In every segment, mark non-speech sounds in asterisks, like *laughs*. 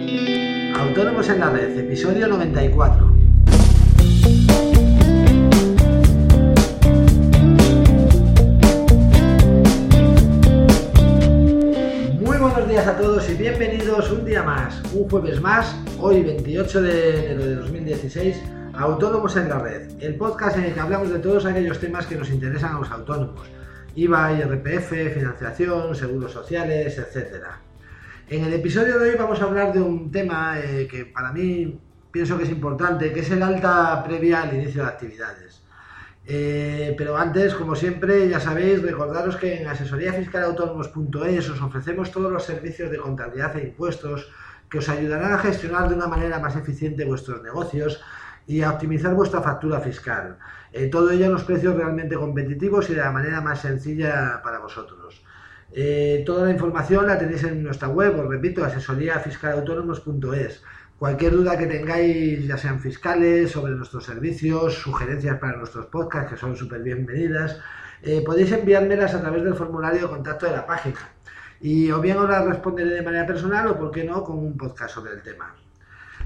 Autónomos en la Red, episodio 94. Muy buenos días a todos y bienvenidos un día más, un jueves más, hoy 28 de enero de 2016, Autónomos en la Red, el podcast en el que hablamos de todos aquellos temas que nos interesan a los autónomos, IVA, IRPF, financiación, seguros sociales, etcétera. En el episodio de hoy vamos a hablar de un tema eh, que para mí pienso que es importante, que es el alta previa al inicio de actividades. Eh, pero antes, como siempre, ya sabéis, recordaros que en asesoríafiscalautónomos.es os ofrecemos todos los servicios de contabilidad e impuestos que os ayudarán a gestionar de una manera más eficiente vuestros negocios y a optimizar vuestra factura fiscal. Eh, todo ello a unos precios realmente competitivos y de la manera más sencilla para vosotros. Eh, toda la información la tenéis en nuestra web, os repito, asesoríafiscalautónomos.es. Cualquier duda que tengáis, ya sean fiscales, sobre nuestros servicios, sugerencias para nuestros podcasts, que son súper bienvenidas, eh, podéis enviármelas a través del formulario de contacto de la página. Y o bien os las responderé de manera personal o, por qué no, con un podcast sobre el tema.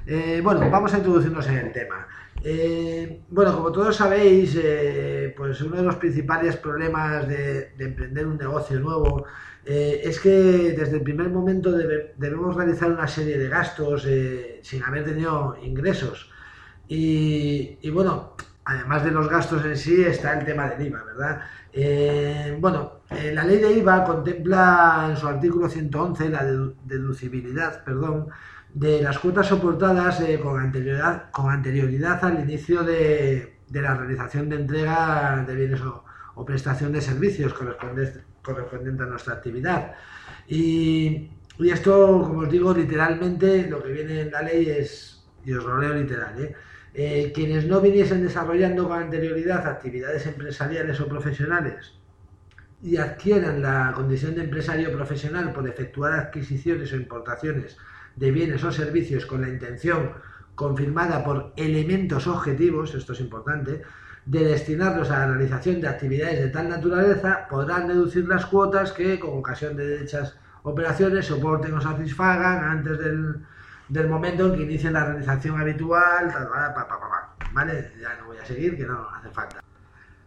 Eh, bueno, vamos a introducirnos en el tema. Eh, bueno, como todos sabéis, eh, pues uno de los principales problemas de, emprender un negocio nuevo es que desde el primer momento debemos realizar una serie de gastos sin haber tenido ingresos. Y, bueno, además de los gastos en sí, está el tema del IVA, ¿verdad? bueno, la ley de IVA contempla en su artículo 111 la deducibilidad, perdón, de las cuotas soportadas eh, con, anterioridad, con anterioridad al inicio de, la realización de entrega de bienes o, prestación de servicios correspondientes a nuestra actividad. Y, esto, como os digo, literalmente lo que viene en la ley es, y os lo leo literal, ¿eh? Eh, quienes no viniesen desarrollando con anterioridad actividades empresariales o profesionales y adquieran la condición de empresario profesional por efectuar adquisiciones o importaciones de bienes o servicios con la intención confirmada por elementos objetivos, esto es importante, de destinarlos a la realización de actividades de tal naturaleza, podrán deducir las cuotas que, con ocasión de dichas operaciones, soporten o satisfagan antes del, momento en que inicien la realización habitual, ¿vale? Ya no voy a seguir, que no hace falta.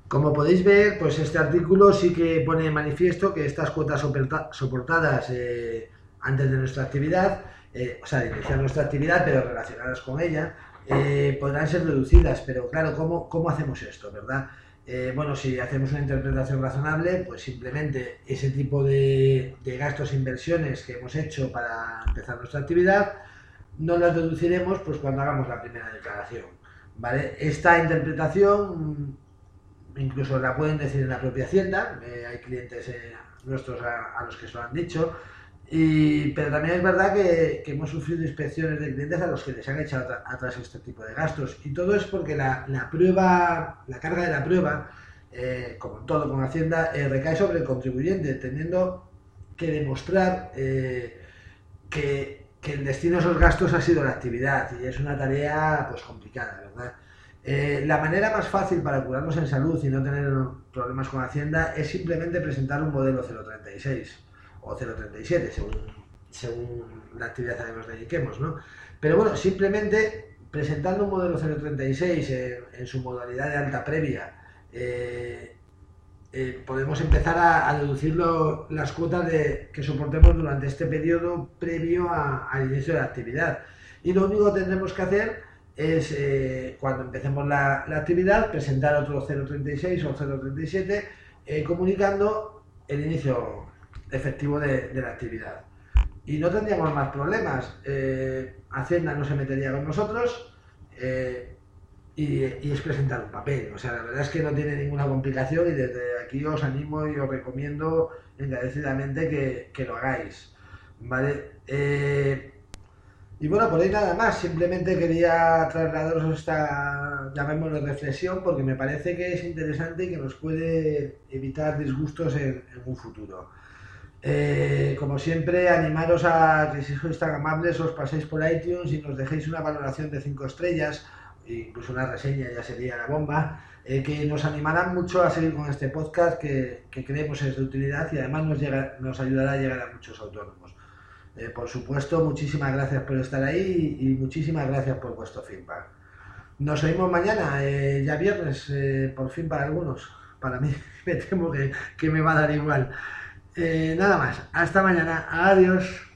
Como podéis ver, pues este artículo sí que pone en manifiesto que estas cuotas soportadas eh, antes de nuestra actividad eh, o sea, de iniciar nuestra actividad, pero relacionadas con ella, eh, podrán ser reducidas. Pero claro, ¿cómo, cómo hacemos esto, verdad? Eh, bueno, si hacemos una interpretación razonable, pues simplemente ese tipo de, gastos e inversiones que hemos hecho para empezar nuestra actividad, no las deduciremos pues cuando hagamos la primera declaración. ¿vale? Esta interpretación incluso la pueden decir en la propia hacienda, hay clientes nuestros a, a, los que se lo han dicho, y, pero también es verdad que, hemos sufrido inspecciones de clientes a los que les han echado atrás este tipo de gastos. Y todo es porque la, prueba, la carga de la prueba, eh, como todo con Hacienda, eh, recae sobre el contribuyente, teniendo que demostrar eh, que, el destino de esos gastos ha sido la actividad. Y es una tarea pues complicada, ¿verdad? la manera más fácil para curarnos en salud y no tener problemas con Hacienda es simplemente presentar un modelo 036 o 0,37 según, según la actividad a la que nos dediquemos, ¿no? Pero bueno, simplemente presentando un modelo 036 en, en su modalidad de alta previa, eh, eh, podemos empezar a, deducir las cuotas de, que soportemos durante este periodo previo al inicio de la actividad. Y lo único que tendremos que hacer es, eh, cuando empecemos la, la, actividad, presentar otro 036 o 037 comunicando el inicio efectivo de, la actividad. Y no tendríamos más problemas. Eh, Hacienda no se metería con nosotros eh, y, es presentar un papel. O sea, la verdad es que no tiene ninguna complicación y desde aquí os animo y os recomiendo encarecidamente que, lo hagáis. ¿Vale? Eh, y bueno, por ahí nada más, simplemente quería trasladaros esta, llamémoslo reflexión, porque me parece que es interesante y que nos puede evitar disgustos en un futuro. Eh, como siempre, animaros a que si sois tan amables os paséis por iTunes y nos dejéis una valoración de 5 estrellas, incluso una reseña ya sería la bomba, eh, que nos animarán mucho a seguir con este podcast que, creemos es de utilidad y además nos, ayudará a llegar a muchos autónomos. Eh, por supuesto, muchísimas gracias por estar ahí y, muchísimas gracias por vuestro feedback. Nos oímos mañana, ya viernes, por fin para algunos. Para mí *laughs* me temo que, que me va a dar igual. Nada más, hasta mañana, adiós.